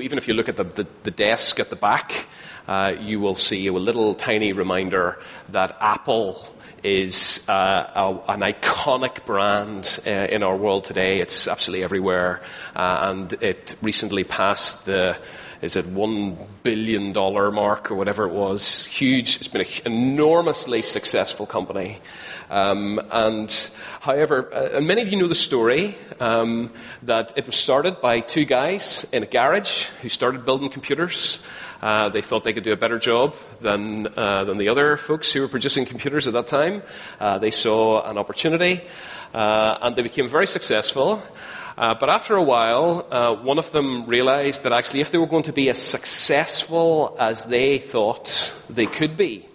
even if you look at the, the, the desk at the back, uh, you will see a little tiny reminder that Apple is uh, a, an iconic brand uh, in our world today. It's absolutely everywhere, uh, and it recently passed the is it one billion dollar mark or whatever it was. Huge. It's been an enormously successful company. Um, and however, uh, and many of you know the story um, that it was started by two guys in a garage who started building computers. Uh, they thought they could do a better job than, uh, than the other folks who were producing computers at that time. Uh, they saw an opportunity uh, and they became very successful. Uh, but after a while, uh, one of them realized that actually, if they were going to be as successful as they thought they could be,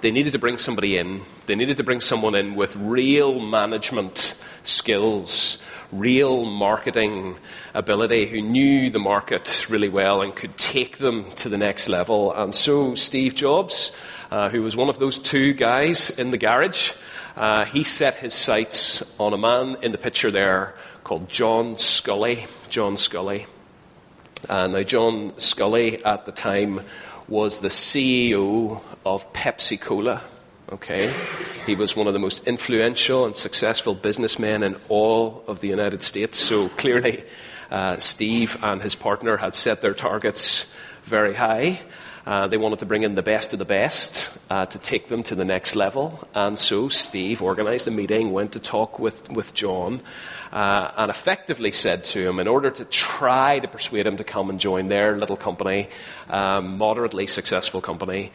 they needed to bring somebody in. They needed to bring someone in with real management skills real marketing ability, who knew the market really well and could take them to the next level. And so Steve Jobs, uh, who was one of those two guys in the garage, uh, he set his sights on a man in the picture there called John Sculley. John Sculley. Uh, now, John Sculley at the time was the CEO of Pepsi Cola. Okay? He was one of the most influential and successful businessmen in all of the United States. So clearly, uh, Steve and his partner had set their targets very high. Uh, they wanted to bring in the best of the best uh, to take them to the next level. And so Steve organized a meeting, went to talk with, with John, uh, and effectively said to him, in order to try to persuade him to come and join their little company, um, moderately successful company,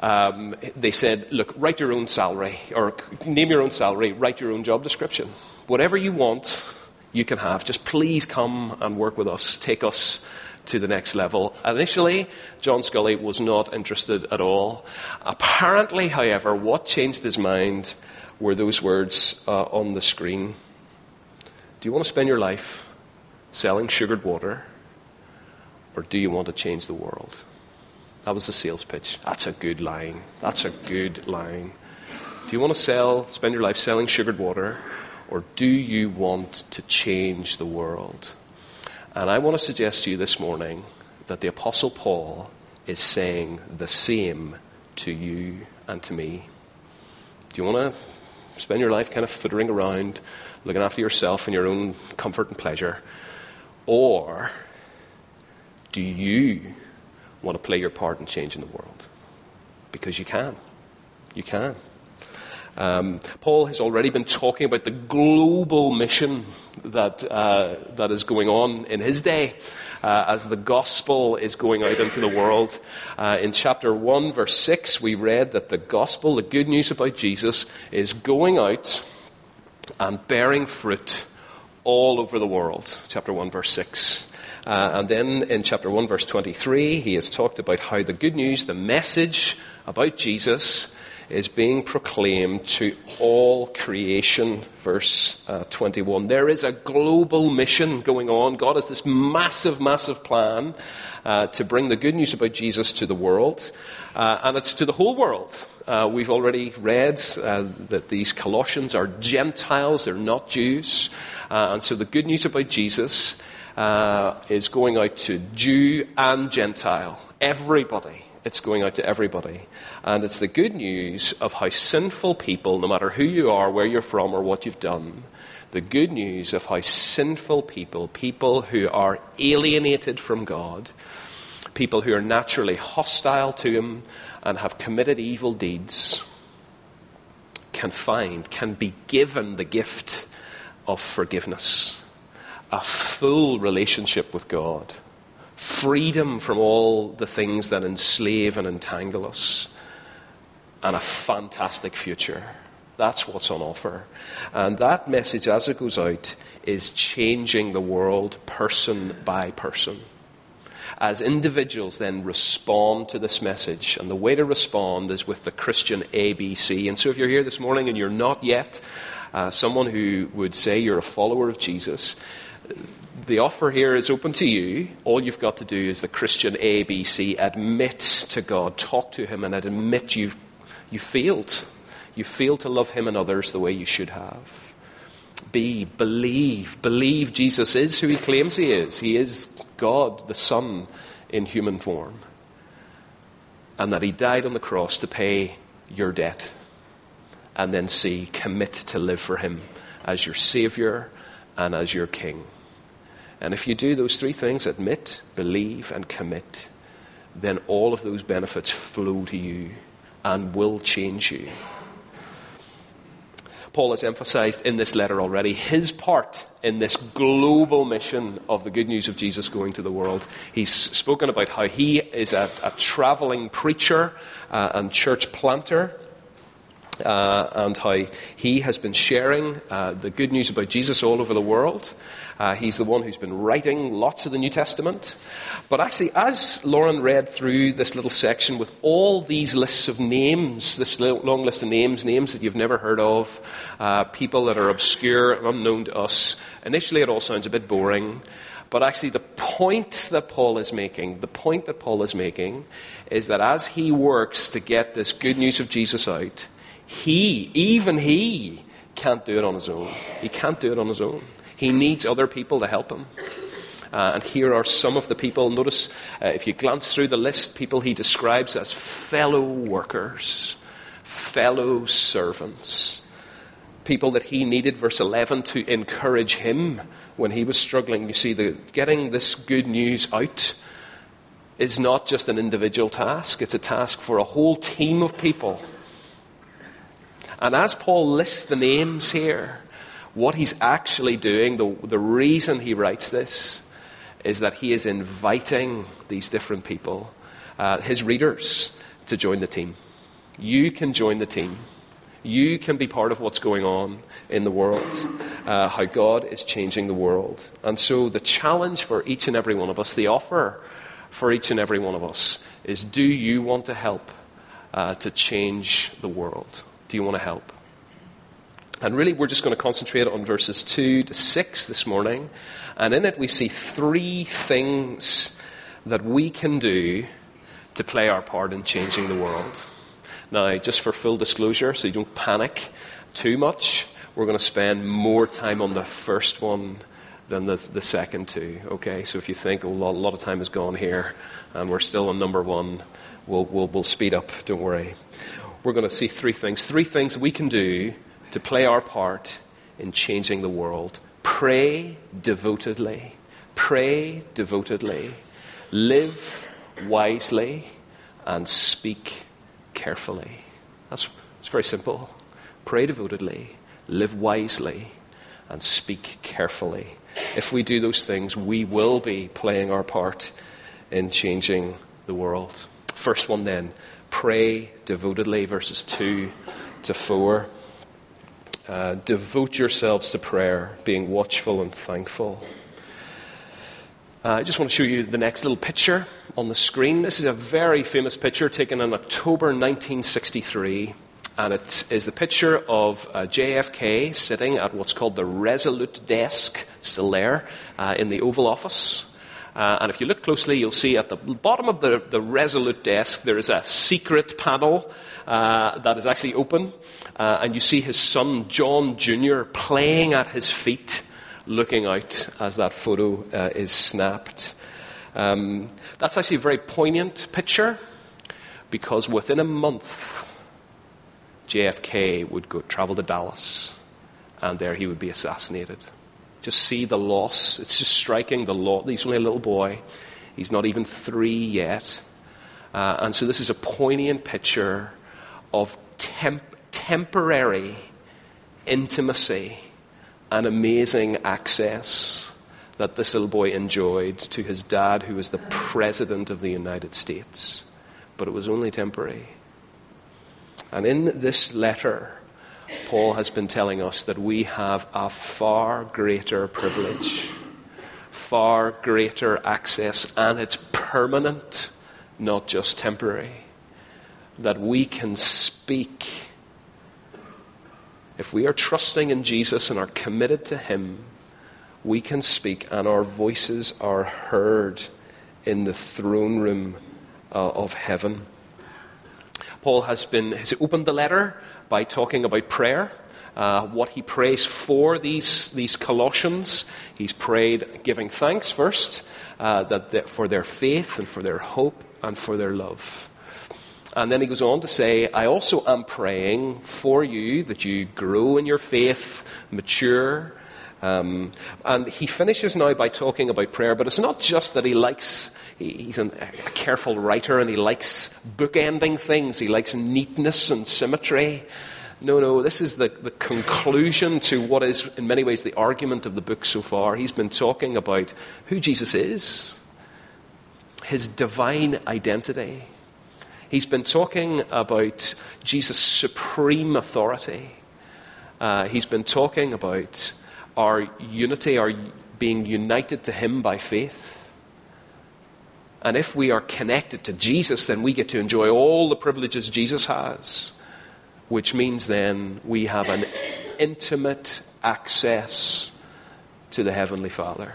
um, they said, look, write your own salary, or name your own salary, write your own job description. Whatever you want, you can have. Just please come and work with us. Take us to the next level. Initially, John Sculley was not interested at all. Apparently, however, what changed his mind were those words uh, on the screen Do you want to spend your life selling sugared water, or do you want to change the world? That was the sales pitch. That's a good line. That's a good line. Do you want to sell, spend your life selling sugared water, or do you want to change the world? And I want to suggest to you this morning that the Apostle Paul is saying the same to you and to me. Do you want to spend your life kind of footering around, looking after yourself and your own comfort and pleasure? Or do you want to play your part in changing the world. Because you can. You can. Um, Paul has already been talking about the global mission that, uh, that is going on in his day uh, as the gospel is going out into the world. Uh, in chapter 1, verse 6, we read that the gospel, the good news about Jesus, is going out and bearing fruit all over the world. Chapter 1, verse 6. Uh, and then in chapter 1, verse 23, he has talked about how the good news, the message about Jesus, is being proclaimed to all creation. Verse uh, 21. There is a global mission going on. God has this massive, massive plan uh, to bring the good news about Jesus to the world, uh, and it's to the whole world. Uh, we've already read uh, that these Colossians are Gentiles, they're not Jews. Uh, and so the good news about Jesus is going out to Jew and Gentile, everybody. It's going out to everybody. And it's the good news of how sinful people, no matter who you are, where you're from, or what you've done, the good news of how sinful people, people who are alienated from God, people who are naturally hostile to Him and have committed evil deeds, can find, can be given the gift of forgiveness a full relationship with God, freedom from all the things that enslave and entangle us, and a fantastic future. That's what's on offer. And that message, as it goes out, is changing the world person by person. As individuals then respond to this message, and the way to respond is with the Christian ABC. And so, if you're here this morning and you're not yet uh, someone who would say you're a follower of Jesus, the offer here is open to you. All you've got to do is the Christian ABC admit to God, talk to Him, and admit you've you failed. You failed to love Him and others the way you should have. B, believe. Believe Jesus is who He claims He is. He is God the Son in human form, and that He died on the cross to pay your debt, and then see, commit to live for Him as your Savior and as your King. And if you do those three things admit, believe, and commit then all of those benefits flow to you and will change you. Paul has emphasized in this letter already his part in this global mission of the good news of Jesus going to the world. He's spoken about how he is a, a traveling preacher uh, and church planter uh, and how he has been sharing uh, the good news about Jesus all over the world. Uh, he's the one who's been writing lots of the New Testament. But actually, as Lauren read through this little section with all these lists of names, this long list of names, names that you've never heard of, uh, people that are obscure and unknown to us, initially it all sounds a bit boring. But actually, the point that Paul is making, the point that Paul is making, is that as he works to get this good news of Jesus out, he, even he, can't do it on his own. He can't do it on his own. He needs other people to help him. Uh, and here are some of the people. Notice, uh, if you glance through the list, people he describes as fellow workers, fellow servants, people that he needed, verse 11, to encourage him when he was struggling. You see, the, getting this good news out is not just an individual task, it's a task for a whole team of people and as Paul lists the names here, what he's actually doing, the, the reason he writes this, is that he is inviting these different people, uh, his readers, to join the team. You can join the team. You can be part of what's going on in the world, uh, how God is changing the world. And so, the challenge for each and every one of us, the offer for each and every one of us, is do you want to help uh, to change the world? Do you want to help? And really, we're just going to concentrate on verses 2 to 6 this morning. And in it, we see three things that we can do to play our part in changing the world. Now, just for full disclosure, so you don't panic too much, we're going to spend more time on the first one than the, the second two. Okay? So if you think, oh, a lot of time has gone here and we're still on number one, we'll, we'll, we'll speed up. Don't worry we're going to see three things. Three things we can do to play our part in changing the world. Pray devotedly. Pray devotedly. Live wisely and speak carefully. That's it's very simple. Pray devotedly, live wisely, and speak carefully. If we do those things, we will be playing our part in changing the world. First one then pray devotedly, verses 2 to 4. Uh, devote yourselves to prayer, being watchful and thankful. Uh, I just want to show you the next little picture on the screen. This is a very famous picture taken in October 1963, and it is the picture of uh, JFK sitting at what's called the Resolute Desk, still there, uh, in the Oval Office. Uh, and if you look closely, you'll see at the bottom of the, the Resolute desk there is a secret panel uh, that is actually open. Uh, and you see his son, John Jr., playing at his feet, looking out as that photo uh, is snapped. Um, that's actually a very poignant picture because within a month, JFK would go, travel to Dallas, and there he would be assassinated. Just see the loss. It's just striking the loss. He's only a little boy. He's not even three yet. Uh, and so this is a poignant picture of temp- temporary intimacy and amazing access that this little boy enjoyed to his dad, who was the President of the United States. But it was only temporary. And in this letter, Paul has been telling us that we have a far greater privilege, far greater access, and it's permanent, not just temporary. That we can speak. If we are trusting in Jesus and are committed to Him, we can speak, and our voices are heard in the throne room uh, of heaven. Paul has been has opened the letter by talking about prayer. uh, what he prays for these, these Colossians. He's prayed giving thanks first uh, that for their faith and for their hope and for their love. And then he goes on to say, I also am praying for you that you grow in your faith, mature. Um, and he finishes now by talking about prayer, but it's not just that he likes, he's an, a careful writer and he likes bookending things, he likes neatness and symmetry. No, no, this is the, the conclusion to what is, in many ways, the argument of the book so far. He's been talking about who Jesus is, his divine identity. He's been talking about Jesus' supreme authority. Uh, he's been talking about our unity, our being united to him by faith. And if we are connected to Jesus, then we get to enjoy all the privileges Jesus has which means then we have an intimate access to the Heavenly Father.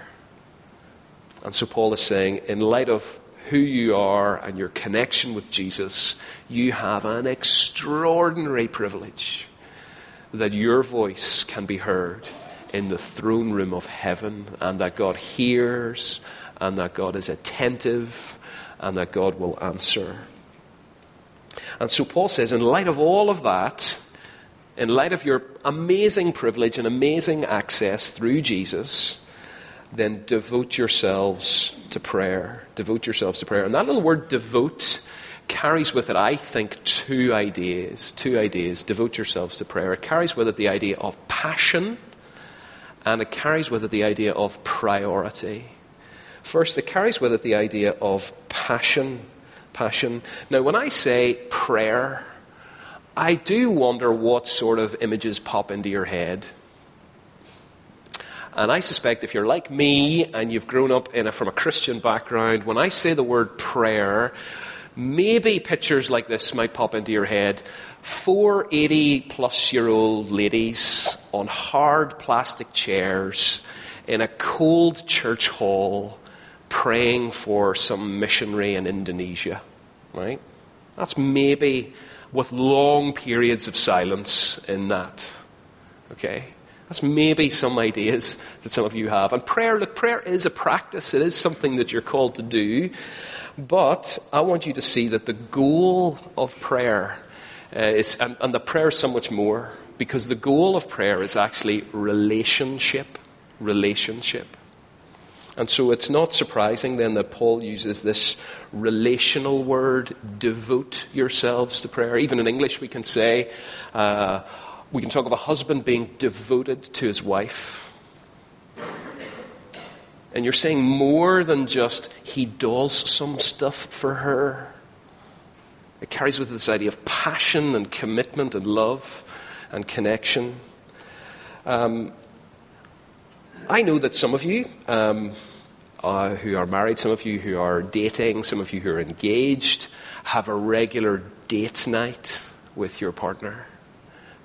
And so Paul is saying, in light of who you are and your connection with Jesus, you have an extraordinary privilege that your voice can be heard in the throne room of heaven, and that God hears, and that God is attentive, and that God will answer. And so Paul says, in light of all of that, in light of your amazing privilege and amazing access through Jesus, then devote yourselves to prayer. Devote yourselves to prayer. And that little word devote carries with it, I think, two ideas. Two ideas. Devote yourselves to prayer. It carries with it the idea of passion, and it carries with it the idea of priority. First, it carries with it the idea of passion passion. Now, when I say prayer, I do wonder what sort of images pop into your head. And I suspect if you're like me and you've grown up a, from a Christian background, when I say the word prayer, maybe pictures like this might pop into your head. Four 80 plus year old ladies on hard plastic chairs in a cold church hall praying for some missionary in Indonesia, right? That's maybe with long periods of silence in that. Okay? That's maybe some ideas that some of you have. And prayer, look, prayer is a practice, it is something that you're called to do. But I want you to see that the goal of prayer uh, is, and, and the prayer is so much more, because the goal of prayer is actually relationship. Relationship. And so it's not surprising then that Paul uses this relational word, devote yourselves to prayer. Even in English, we can say, uh, we can talk of a husband being devoted to his wife. And you're saying more than just he does some stuff for her. It carries with it this idea of passion and commitment and love and connection. Um, I know that some of you um, uh, who are married, some of you who are dating, some of you who are engaged, have a regular date night with your partner.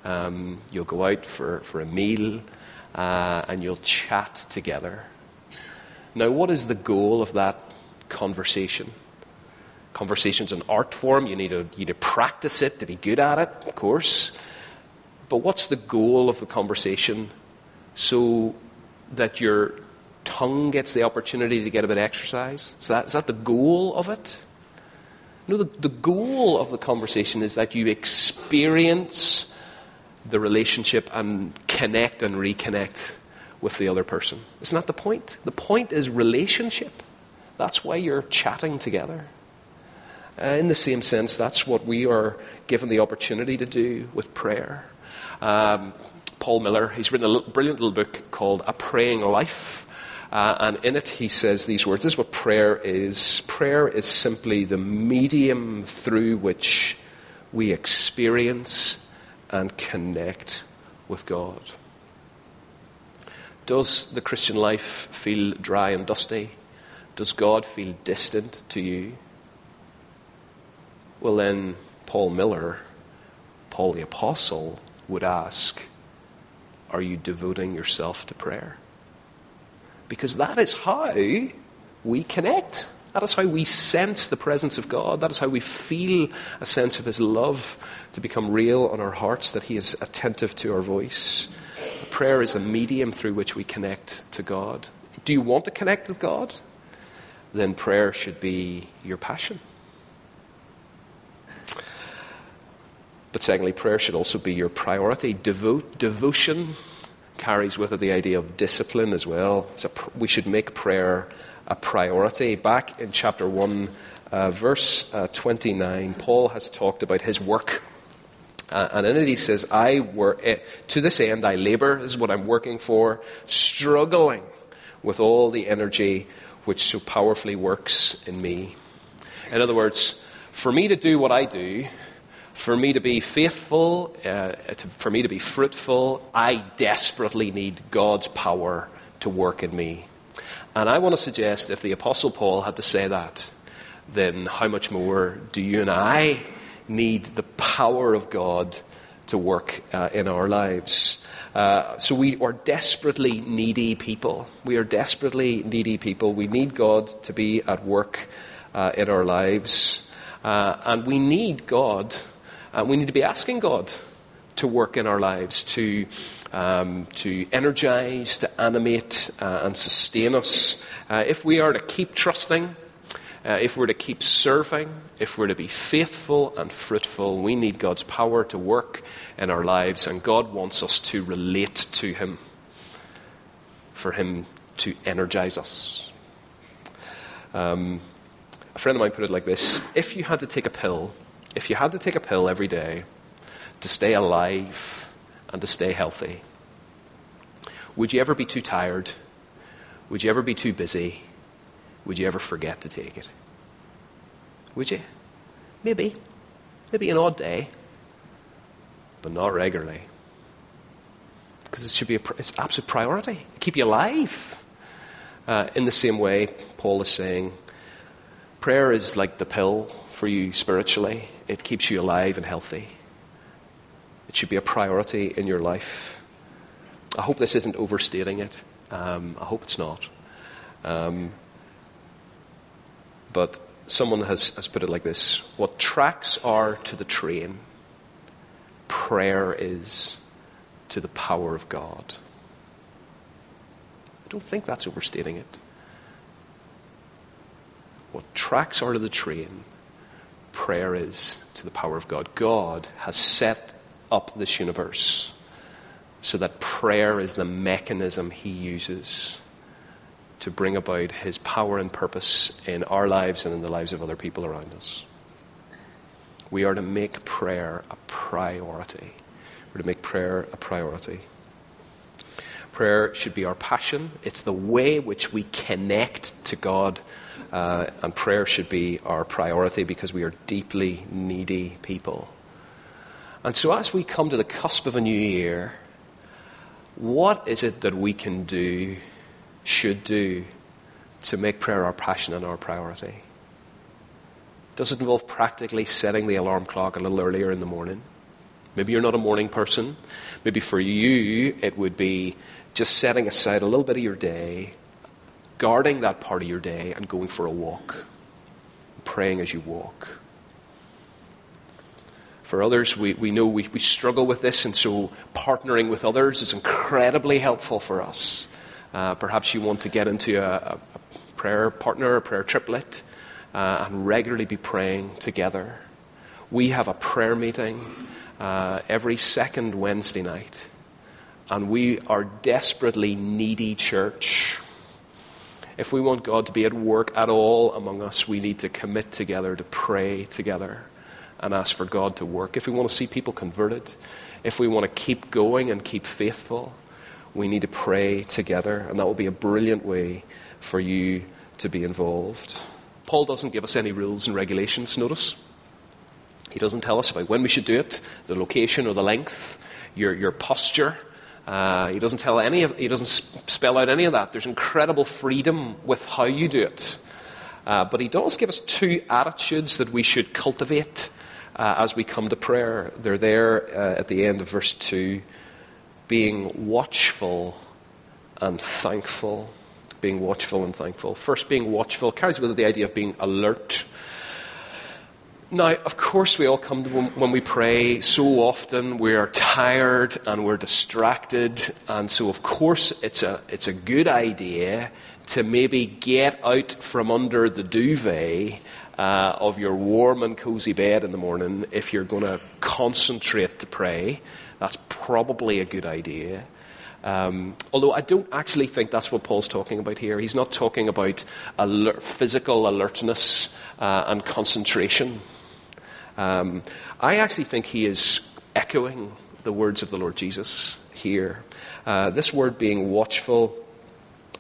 Um, you'll go out for, for a meal uh, and you'll chat together. Now, what is the goal of that conversation? Conversation's an art form. You need, to, you need to practice it to be good at it, of course. But what's the goal of the conversation? So that your tongue gets the opportunity to get a bit of exercise? Is that, is that the goal of it? No, the, the goal of the conversation is that you experience the relationship and connect and reconnect with the other person. Isn't that the point? The point is relationship. That's why you're chatting together. Uh, in the same sense, that's what we are given the opportunity to do with prayer. Um, Paul Miller, he's written a little, brilliant little book called A Praying Life. Uh, and in it, he says these words This is what prayer is prayer is simply the medium through which we experience and connect with God. Does the Christian life feel dry and dusty? Does God feel distant to you? Well, then, Paul Miller, Paul the Apostle, would ask Are you devoting yourself to prayer? Because that is how we connect That is how we sense the presence of God. That is how we feel a sense of His love to become real on our hearts, that He is attentive to our voice. Prayer is a medium through which we connect to God. Do you want to connect with God? Then prayer should be your passion. But secondly, prayer should also be your priority. Devote, devotion carries with it the idea of discipline as well. So we should make prayer a priority. Back in chapter 1, uh, verse uh, 29, Paul has talked about his work. Uh, and in it he says, I work, eh, to this end I labor, this is what I'm working for, struggling with all the energy which so powerfully works in me. In other words, for me to do what I do, for me to be faithful, uh, to, for me to be fruitful, I desperately need God's power to work in me. And I want to suggest if the Apostle Paul had to say that, then how much more do you and I need the power of God to work uh, in our lives? Uh, so we are desperately needy people. We are desperately needy people. We need God to be at work uh, in our lives. Uh, and we need God, and we need to be asking God to work in our lives, to, um, to energize, to animate, uh, and sustain us. Uh, if we are to keep trusting, uh, if we're to keep serving, if we're to be faithful and fruitful, we need God's power to work in our lives, and God wants us to relate to Him, for Him to energize us. Um, a friend of mine put it like this If you had to take a pill, if you had to take a pill every day to stay alive and to stay healthy, would you ever be too tired? Would you ever be too busy? would you ever forget to take it? Would you? Maybe. Maybe an odd day, but not regularly. Because it should be a, it's absolute priority. Keep you alive. Uh, in the same way, Paul is saying, prayer is like the pill for you spiritually. It keeps you alive and healthy. It should be a priority in your life. I hope this isn't overstating it. Um, I hope it's not. Um, but someone has, has put it like this What tracks are to the train, prayer is to the power of God. I don't think that's overstating it. What tracks are to the train, prayer is to the power of God. God has set up this universe so that prayer is the mechanism he uses to bring about His power and purpose in our lives and in the lives of other people around us. We are to make prayer a priority. We're to make prayer a priority. Prayer should be our passion. It's the way which we connect to God. Uh, and prayer should be our priority because we are deeply needy people. And so, as we come to the cusp of a new year, what is it that we can do should do to make prayer our passion and our priority? Does it involve practically setting the alarm clock a little earlier in the morning? Maybe you're not a morning person. Maybe for you, it would be just setting aside a little bit of your day, guarding that part of your day, and going for a walk, praying as you walk. For others, we, we know we, we struggle with this, and so partnering with others is incredibly helpful for us. Uh, perhaps you want to get into a, a prayer partner, a prayer triplet, uh, and regularly be praying together. We have a prayer meeting uh, every second Wednesday night, and we are desperately needy church. If we want God to be at work at all among us, we need to commit together to pray together and ask for God to work. If we want to see people converted, if we want to keep going and keep faithful, we need to pray together, and that will be a brilliant way for you to be involved. Paul doesn't give us any rules and regulations, notice. He doesn't tell us about when we should do it, the location or the length, your, your posture. Uh, he doesn't tell any of, he doesn't spell out any of that. There's incredible freedom with how you do it. Uh, but he does give us two attitudes that we should cultivate uh, as we come to prayer. They're there uh, at the end of verse 2 being watchful and thankful. being watchful and thankful. First, being watchful carries with it the idea of being alert. Now, of course, we all come to when we pray, so often we're tired and we're distracted, and so of course it's a, it's a good idea to maybe get out from under the duvet uh, of your warm and cozy bed in the morning if you're going to concentrate to pray. That's probably a good idea. Um, although I don't actually think that's what Paul's talking about here. He's not talking about alert, physical alertness uh, and concentration. Um, I actually think he is echoing the words of the Lord Jesus here. Uh, this word being watchful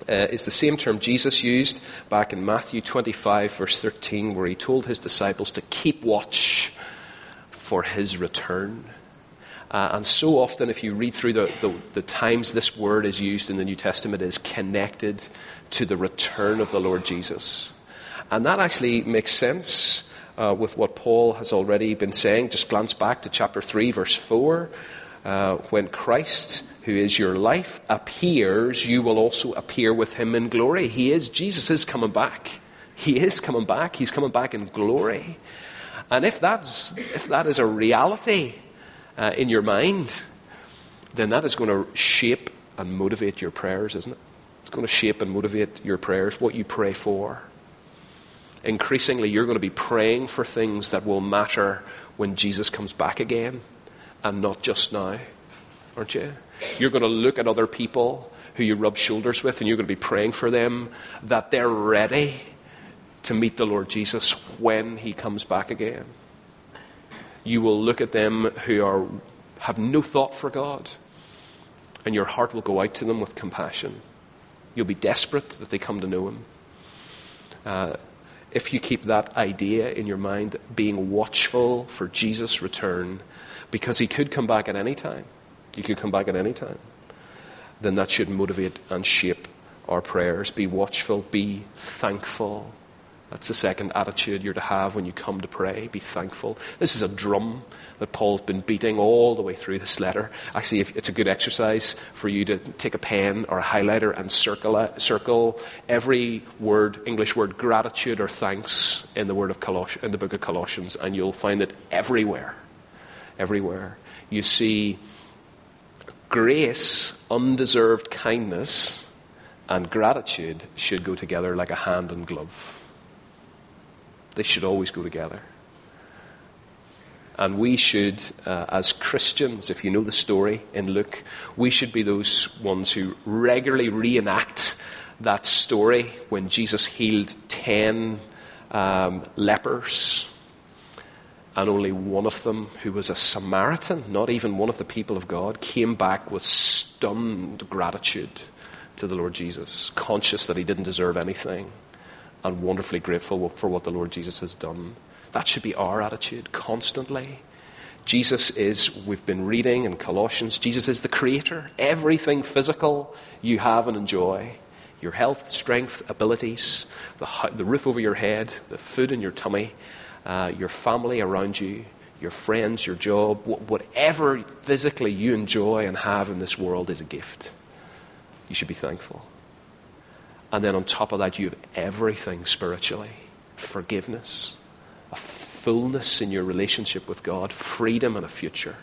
uh, is the same term Jesus used back in Matthew 25, verse 13, where he told his disciples to keep watch for his return. Uh, and so often, if you read through the, the, the, times this word is used in the New Testament, it is connected to the return of the Lord Jesus. And that actually makes sense uh, with what Paul has already been saying. Just glance back to chapter 3, verse 4. Uh, when Christ, who is your life, appears, you will also appear with him in glory. He is, Jesus is coming back. He is coming back. He's coming back in glory. And if, that's, if that is a reality, uh, in your mind, then that is going to shape and motivate your prayers, isn't it? It's going to shape and motivate your prayers, what you pray for. Increasingly, you're going to be praying for things that will matter when Jesus comes back again and not just now, aren't you? You're going to look at other people who you rub shoulders with and you're going to be praying for them that they're ready to meet the Lord Jesus when he comes back again you will look at them who are, have no thought for God, and your heart will go out to them with compassion. You'll be desperate that they come to know Him. Uh, if you keep that idea in your mind, being watchful for Jesus' return, because He could come back at any time, He could come back at any time, then that should motivate and shape our prayers. Be watchful, be thankful that's the second attitude you're to have when you come to pray. Be thankful. This is a drum that Paul's been beating all the way through this letter. Actually, it's a good exercise for you to take a pen or a highlighter and circle, circle every word, English word, gratitude or thanks in the word of Coloss- in the book of Colossians, and you'll find it everywhere. Everywhere. You see grace, undeserved kindness, and gratitude should go together like a hand and glove. They should always go together. And we should, uh, as Christians, if you know the story in Luke, we should be those ones who regularly reenact that story when Jesus healed 10 um, lepers, and only one of them, who was a Samaritan, not even one of the people of God, came back with stunned gratitude to the Lord Jesus, conscious that he didn't deserve anything and wonderfully grateful for what the Lord Jesus has done. That should be our attitude constantly. Jesus is, we've been reading in Colossians, Jesus is the creator. Everything physical you have and enjoy your health, strength, abilities, the, the roof over your head, the food in your tummy, uh, your family around you, your friends, your job, whatever physically you enjoy and have in this world is a gift. You should be thankful. And then on top of that, you have everything spiritually forgiveness, a fullness in your relationship with God, freedom, and a future.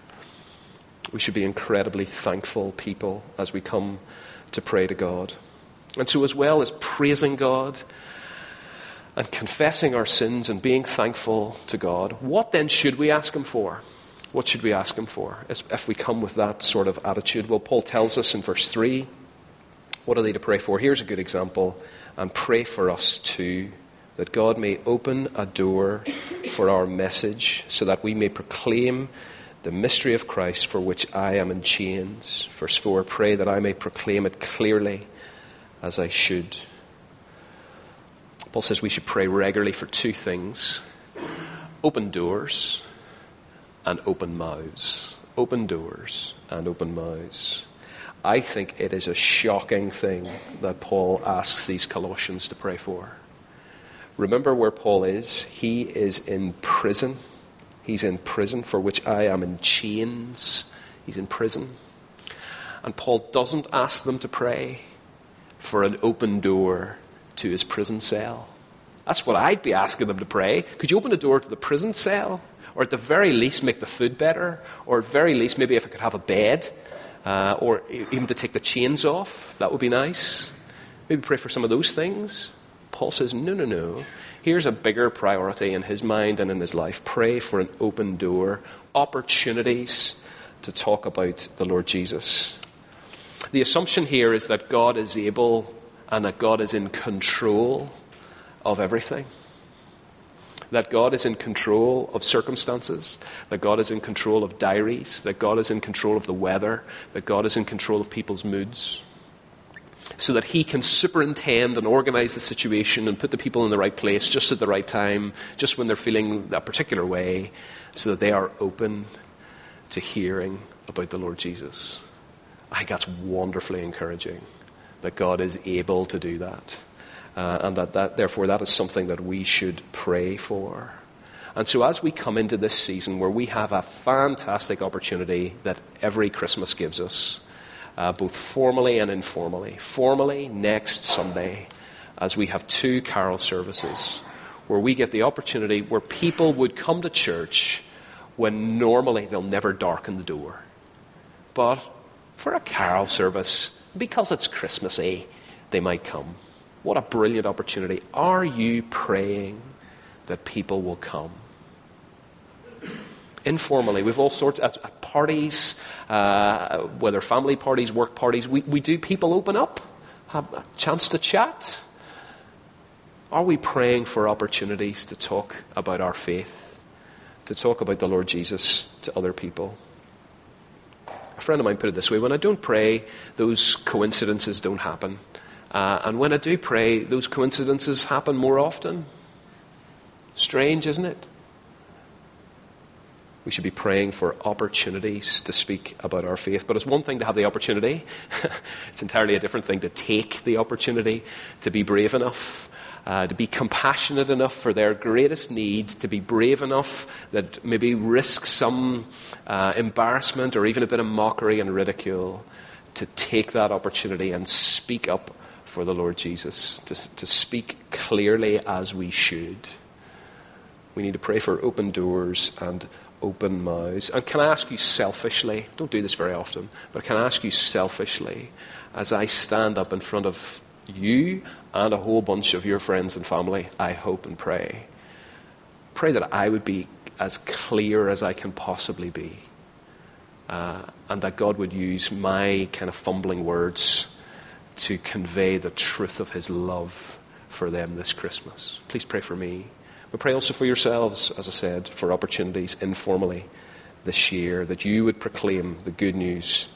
We should be incredibly thankful people as we come to pray to God. And so, as well as praising God and confessing our sins and being thankful to God, what then should we ask Him for? What should we ask Him for if we come with that sort of attitude? Well, Paul tells us in verse 3 what are they to pray for? Here's a good example. And pray for us too, that God may open a door for our message so that we may proclaim the mystery of Christ for which I am in chains. Verse 4 Pray that I may proclaim it clearly as I should. Paul says we should pray regularly for two things open doors and open mouths. Open doors and open mouths. I think it is a shocking thing that Paul asks these Colossians to pray for. Remember where Paul is? He is in prison. He's in prison for which I am in chains. He's in prison. And Paul doesn't ask them to pray for an open door to his prison cell. That's what I'd be asking them to pray. Could you open a door to the prison cell? Or at the very least, make the food better? Or at very least, maybe if I could have a bed? Uh, or even to take the chains off? That would be nice. Maybe pray for some of those things. Paul says, no, no, no. Here's a bigger priority in his mind and in his life. Pray for an open door, opportunities to talk about the Lord Jesus. The assumption here is that God is able and that God is in control of everything. That God is in control of circumstances, that God is in control of diaries, that God is in control of the weather, that God is in control of people's moods, so that He can superintend and organize the situation and put the people in the right place just at the right time, just when they're feeling a particular way, so that they are open to hearing about the Lord Jesus. I think that's wonderfully encouraging that God is able to do that. Uh, and that, that, therefore, that is something that we should pray for. And so, as we come into this season where we have a fantastic opportunity that every Christmas gives us, uh, both formally and informally, formally next Sunday, as we have two carol services, where we get the opportunity where people would come to church when normally they'll never darken the door. But for a carol service, because it's Christmassy, they might come. What a brilliant opportunity. Are you praying that people will come? Informally, we've all sorts of at parties, uh, whether family parties, work parties, we, we do people open up, have a chance to chat. Are we praying for opportunities to talk about our faith, to talk about the Lord Jesus to other people? A friend of mine put it this way when I don't pray, those coincidences don't happen. Uh, and when I do pray, those coincidences happen more often. Strange, isn't it? We should be praying for opportunities to speak about our faith. But it's one thing to have the opportunity, it's entirely a different thing to take the opportunity, to be brave enough uh, to be compassionate enough for their greatest needs, to be brave enough that maybe risk some uh, embarrassment or even a bit of mockery and ridicule, to take that opportunity and speak up for the Lord Jesus, to, to speak clearly as we should. We need to pray for open doors and open mouths. And can I ask you selfishly, don't do this very often, but can I ask you selfishly, as I stand up in front of you and a whole bunch of your friends and family, I hope and pray. Pray that I would be as clear as I can possibly be. Uh, and that God would use my kind of fumbling words to convey the truth of His love for them this Christmas. Please pray for me. But pray also for yourselves, as I said, for opportunities informally this year, that you would proclaim the good news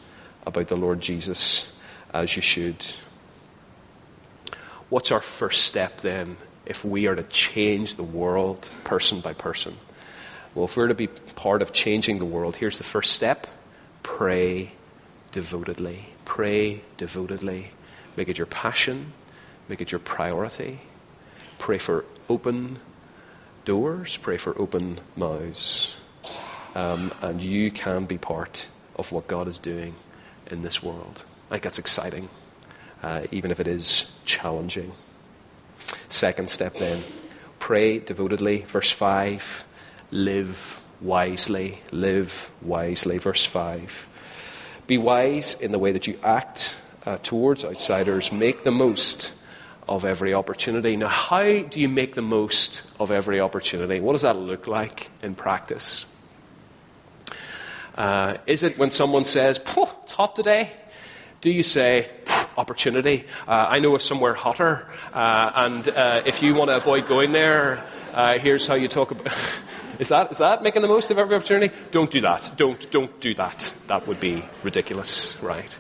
about the Lord Jesus as you should. What's our first step then if we are to change the world person by person? Well, if we're to be part of changing the world, here's the first step pray devotedly. Pray devotedly. Make it your passion, make it your priority. Pray for open doors, pray for open mouths. Um, and you can be part of what God is doing in this world. I think that's exciting uh, even if it is challenging. Second step then pray devotedly. Verse 5 live wisely. Live wisely. Verse 5. Be wise in the way that you act uh, towards outsiders. Make the most of every opportunity. Now, how do you make the most of every opportunity? What does that look like in practice? Uh, is it when someone says, it's hot today? Do you say, opportunity. Uh, I know of somewhere hotter, uh, and uh, if you want to avoid going there, uh, here's how you talk about. is that is that making the most of every opportunity? Don't do that. Don't don't do that. That would be ridiculous, right?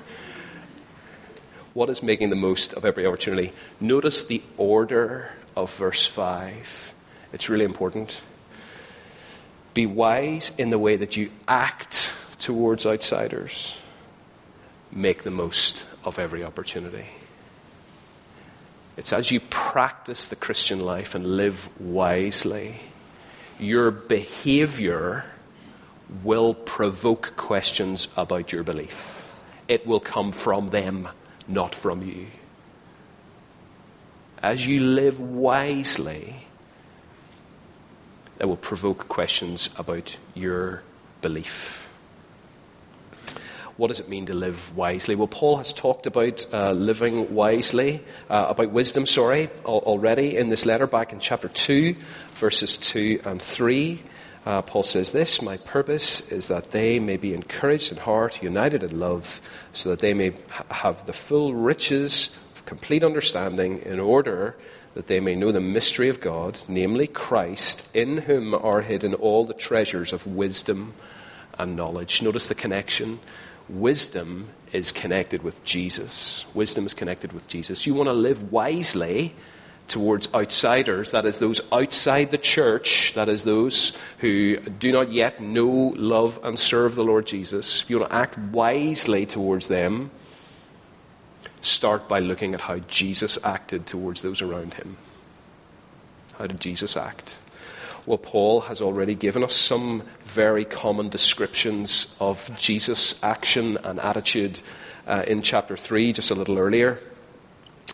What is making the most of every opportunity? Notice the order of verse five. It's really important. Be wise in the way that you act towards outsiders. Make the most of every opportunity. It's as you practice the Christian life and live wisely, your behavior will provoke questions about your belief. It will come from them, not from you. as you live wisely, that will provoke questions about your belief. What does it mean to live wisely? Well, Paul has talked about uh, living wisely, uh, about wisdom, sorry, already in this letter back in chapter 2, verses 2 and 3. Uh, Paul says this My purpose is that they may be encouraged in heart, united in love, so that they may ha- have the full riches of complete understanding, in order that they may know the mystery of God, namely Christ, in whom are hidden all the treasures of wisdom and knowledge. Notice the connection. Wisdom is connected with Jesus. Wisdom is connected with Jesus. You want to live wisely towards outsiders, that is, those outside the church, that is, those who do not yet know, love, and serve the Lord Jesus. If you want to act wisely towards them, start by looking at how Jesus acted towards those around him. How did Jesus act? Well, Paul has already given us some very common descriptions of Jesus' action and attitude uh, in chapter 3, just a little earlier.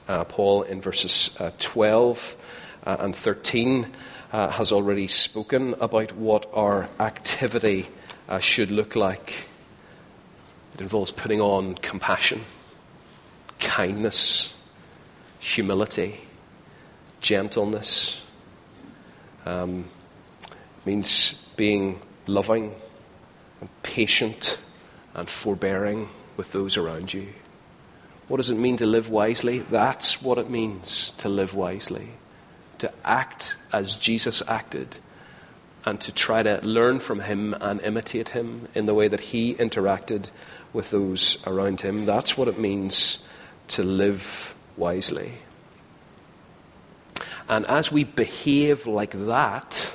Uh, Paul, in verses uh, 12 uh, and 13, uh, has already spoken about what our activity uh, should look like. It involves putting on compassion, kindness, humility, gentleness. Um, means being loving and patient and forbearing with those around you. What does it mean to live wisely? That's what it means to live wisely. To act as Jesus acted and to try to learn from him and imitate him in the way that he interacted with those around him. That's what it means to live wisely. And as we behave like that,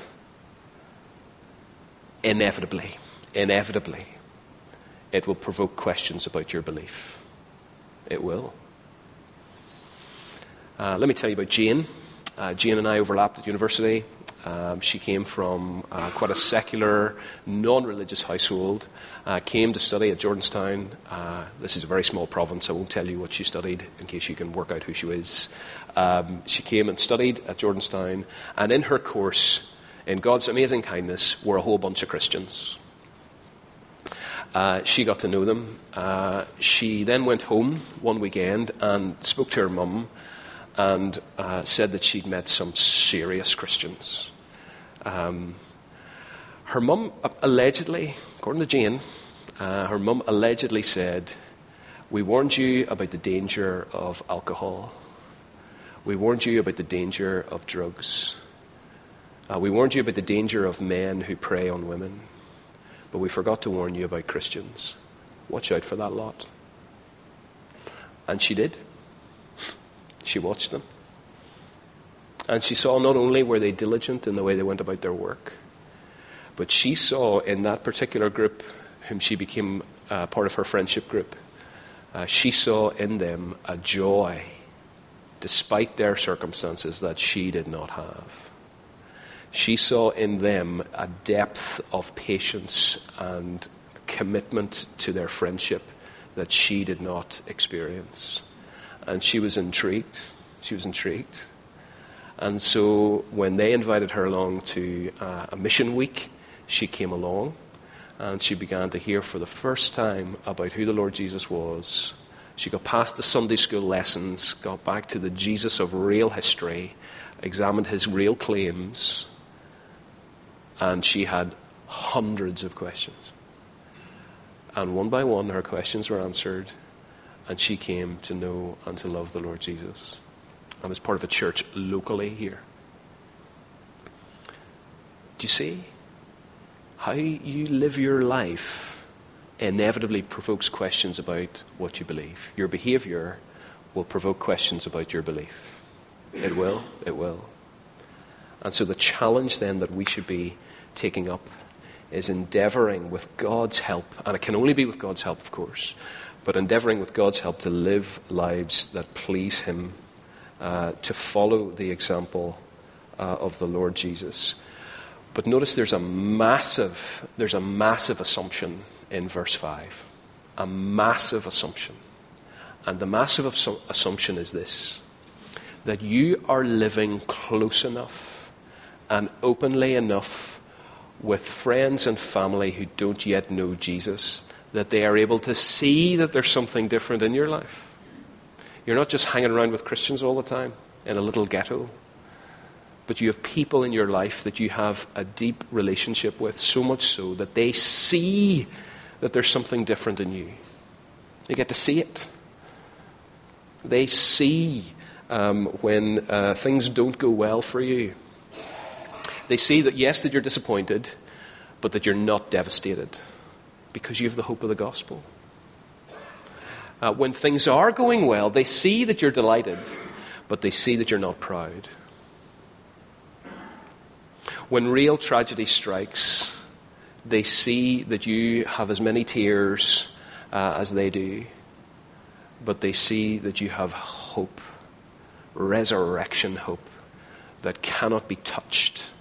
inevitably, inevitably, it will provoke questions about your belief. It will. Uh, let me tell you about Jane. Uh, Jane and I overlapped at university. Um, she came from uh, quite a secular, non religious household, uh, came to study at Jordanstown. Uh, this is a very small province, I won't tell you what she studied in case you can work out who she is. Um, she came and studied at Jordanstown, and in her course, in God's amazing kindness, were a whole bunch of Christians. Uh, she got to know them. Uh, she then went home one weekend and spoke to her mum and uh, said that she'd met some serious Christians. Um, her mum allegedly, according to Jane, uh, her mum allegedly said, We warned you about the danger of alcohol. We warned you about the danger of drugs. Uh, we warned you about the danger of men who prey on women, but we forgot to warn you about Christians. Watch out for that lot. And she did. She watched them. And she saw not only were they diligent in the way they went about their work, but she saw in that particular group, whom she became uh, part of her friendship group, uh, she saw in them a joy, despite their circumstances, that she did not have. She saw in them a depth of patience and commitment to their friendship that she did not experience. And she was intrigued. She was intrigued. And so when they invited her along to uh, a mission week, she came along and she began to hear for the first time about who the Lord Jesus was. She got past the Sunday school lessons, got back to the Jesus of real history, examined his real claims, and she had hundreds of questions. And one by one, her questions were answered, and she came to know and to love the Lord Jesus. And was part of a church locally here. Do you see? How you live your life inevitably provokes questions about what you believe. Your behavior will provoke questions about your belief. It will, it will. And so the challenge then that we should be taking up is endeavoring with God's help, and it can only be with God's help, of course, but endeavoring with God's help to live lives that please Him, uh, to follow the example uh, of the Lord Jesus. But notice there's a massive, there's a massive assumption in verse 5. A massive assumption. And the massive assumption is this that you are living close enough and openly enough with friends and family who don't yet know Jesus that they are able to see that there's something different in your life. You're not just hanging around with Christians all the time in a little ghetto, but you have people in your life that you have a deep relationship with, so much so that they see that there's something different in you. You get to see it. They see um, when uh, things don't go well for you. They see that, yes, that you're disappointed, but that you're not devastated because you have the hope of the gospel. Uh, when things are going well, they see that you're delighted, but they see that you're not proud. When real tragedy strikes, they see that you have as many tears uh, as they do, but they see that you have hope, resurrection hope, that cannot be touched.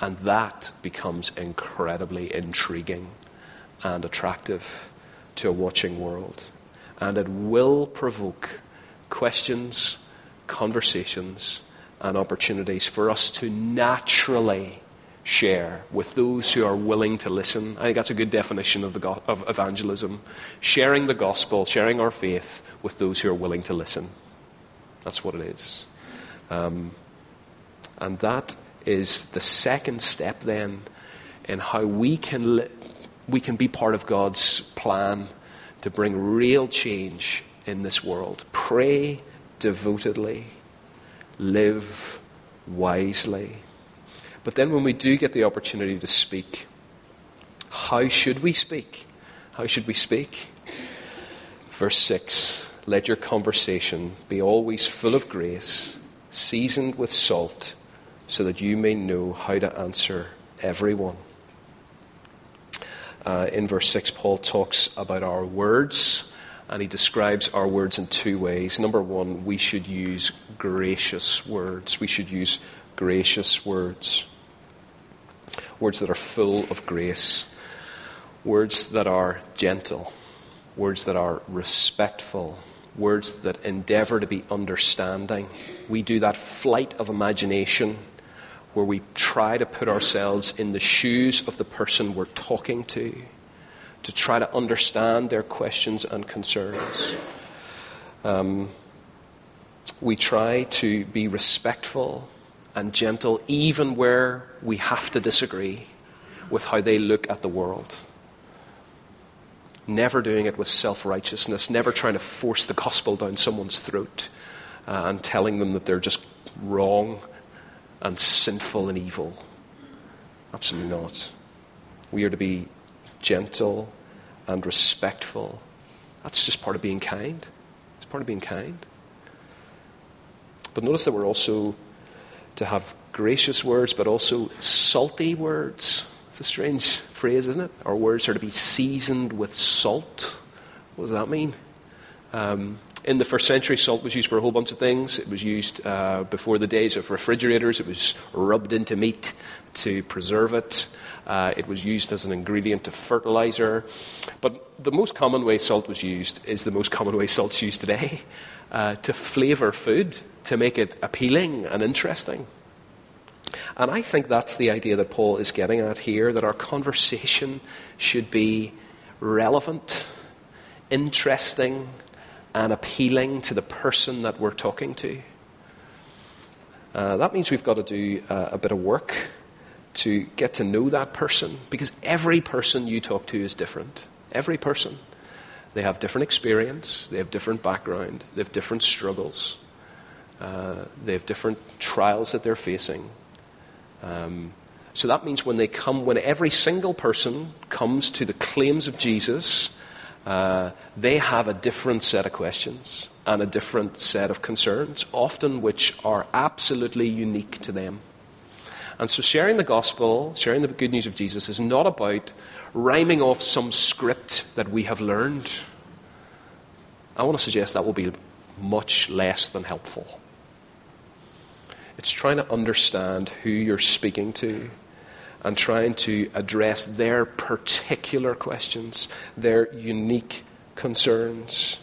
And that becomes incredibly intriguing and attractive to a watching world. And it will provoke questions, conversations, and opportunities for us to naturally share with those who are willing to listen. I think that's a good definition of, the go- of evangelism. Sharing the gospel, sharing our faith with those who are willing to listen. That's what it is. Um, and that is the second step then in how we can, li- we can be part of God's plan to bring real change in this world. Pray devotedly, live wisely. But then when we do get the opportunity to speak, how should we speak? How should we speak? Verse 6 Let your conversation be always full of grace, seasoned with salt, so that you may know how to answer everyone. Uh, in verse 6, Paul talks about our words, and he describes our words in two ways. Number one, we should use gracious words. We should use gracious words. Words that are full of grace. Words that are gentle. Words that are respectful. Words that endeavor to be understanding. We do that flight of imagination where we try to put ourselves in the shoes of the person we're talking to, to try to understand their questions and concerns. Um, we try to be respectful and gentle, even where we have to disagree with how they look at the world. Never doing it with self righteousness, never trying to force the gospel down someone's throat uh, and telling them that they're just wrong and sinful and evil. Absolutely not. We are to be gentle and respectful. That's just part of being kind. It's part of being kind. But notice that we're also to have gracious words, but also salty words. It's a strange phrase, isn't it? Our words are to be seasoned with salt. What does that mean? Um, in the first century, salt was used for a whole bunch of things. It was used uh, before the days of refrigerators. It was rubbed into meat to preserve it. Uh, it was used as an ingredient to fertilizer. But the most common way salt was used is the most common way salt's used today uh, to flavour food, to make it appealing and interesting. And I think that's the idea that Paul is getting at here that our conversation should be relevant, interesting, and appealing to the person that we're talking to. Uh, that means we've got to do uh, a bit of work to get to know that person because every person you talk to is different. Every person. They have different experience, they have different background, they have different struggles, uh, they have different trials that they're facing. Um, so that means when they come, when every single person comes to the claims of Jesus, uh, they have a different set of questions and a different set of concerns, often which are absolutely unique to them. And so, sharing the gospel, sharing the good news of Jesus, is not about rhyming off some script that we have learned. I want to suggest that will be much less than helpful. It's trying to understand who you're speaking to and trying to address their particular questions, their unique concerns.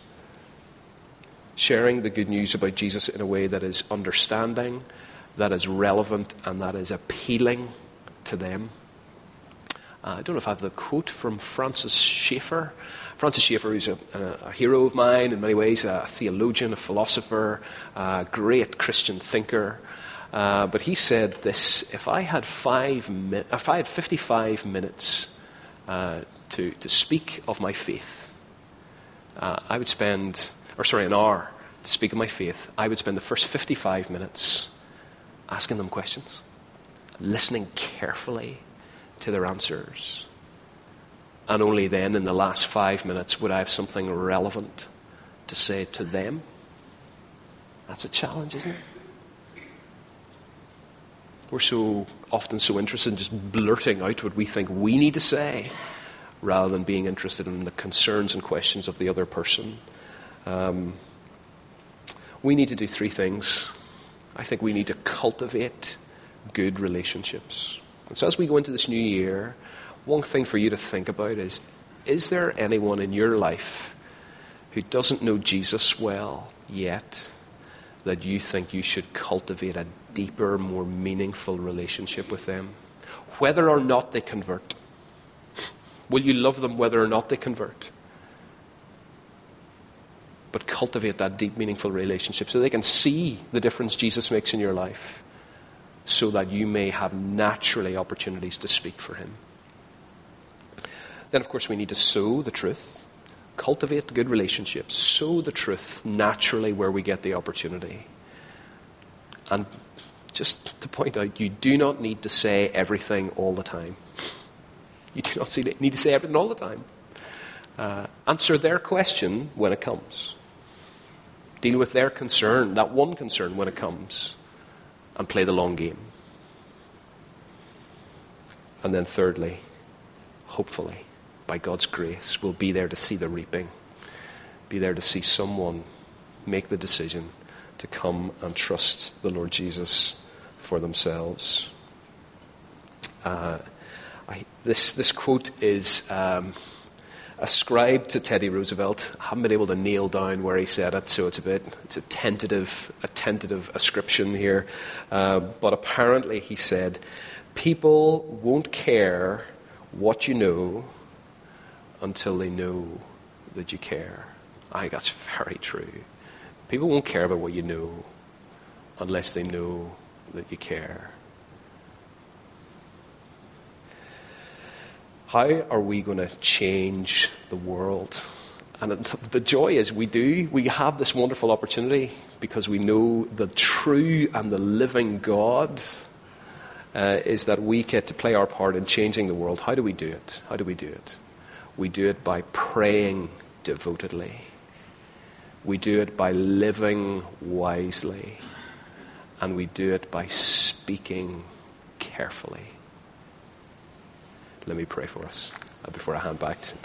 sharing the good news about Jesus in a way that is understanding, that is relevant, and that is appealing to them. Uh, I don't know if I have the quote from Francis Schaeffer. Francis Schaeffer is a, a, a, hero of mine in many ways, a theologian, a philosopher, a great Christian thinker. Uh, but he said this if I had, five mi- if I had 55 minutes uh, to, to speak of my faith, uh, I would spend, or sorry, an hour to speak of my faith, I would spend the first 55 minutes asking them questions, listening carefully to their answers. And only then, in the last five minutes, would I have something relevant to say to them. That's a challenge, isn't it? We're so often so interested in just blurting out what we think we need to say rather than being interested in the concerns and questions of the other person. Um, we need to do three things. I think we need to cultivate good relationships. And so, as we go into this new year, one thing for you to think about is is there anyone in your life who doesn't know Jesus well yet that you think you should cultivate a deeper, more meaningful relationship with them? Whether or not they convert. Will you love them whether or not they convert? But cultivate that deep, meaningful relationship so they can see the difference Jesus makes in your life, so that you may have naturally opportunities to speak for Him. Then, of course, we need to sow the truth, cultivate the good relationships, sow the truth naturally where we get the opportunity. And just to point out, you do not need to say everything all the time. You do not need to say everything all the time. Uh, answer their question when it comes. Deal with their concern, that one concern, when it comes, and play the long game. And then, thirdly, hopefully, by God's grace, we'll be there to see the reaping, be there to see someone make the decision to come and trust the Lord Jesus for themselves. Uh, I, this, this quote is um, ascribed to Teddy Roosevelt. I haven't been able to nail down where he said it, so it's a bit it's a tentative a tentative ascription here. Uh, but apparently, he said, "People won't care what you know until they know that you care." I think that's very true. People won't care about what you know unless they know that you care. How are we going to change the world? And the joy is we do. We have this wonderful opportunity because we know the true and the living God uh, is that we get to play our part in changing the world. How do we do it? How do we do it? We do it by praying devotedly. We do it by living wisely. And we do it by speaking carefully. Let me pray for us uh, before I hand back to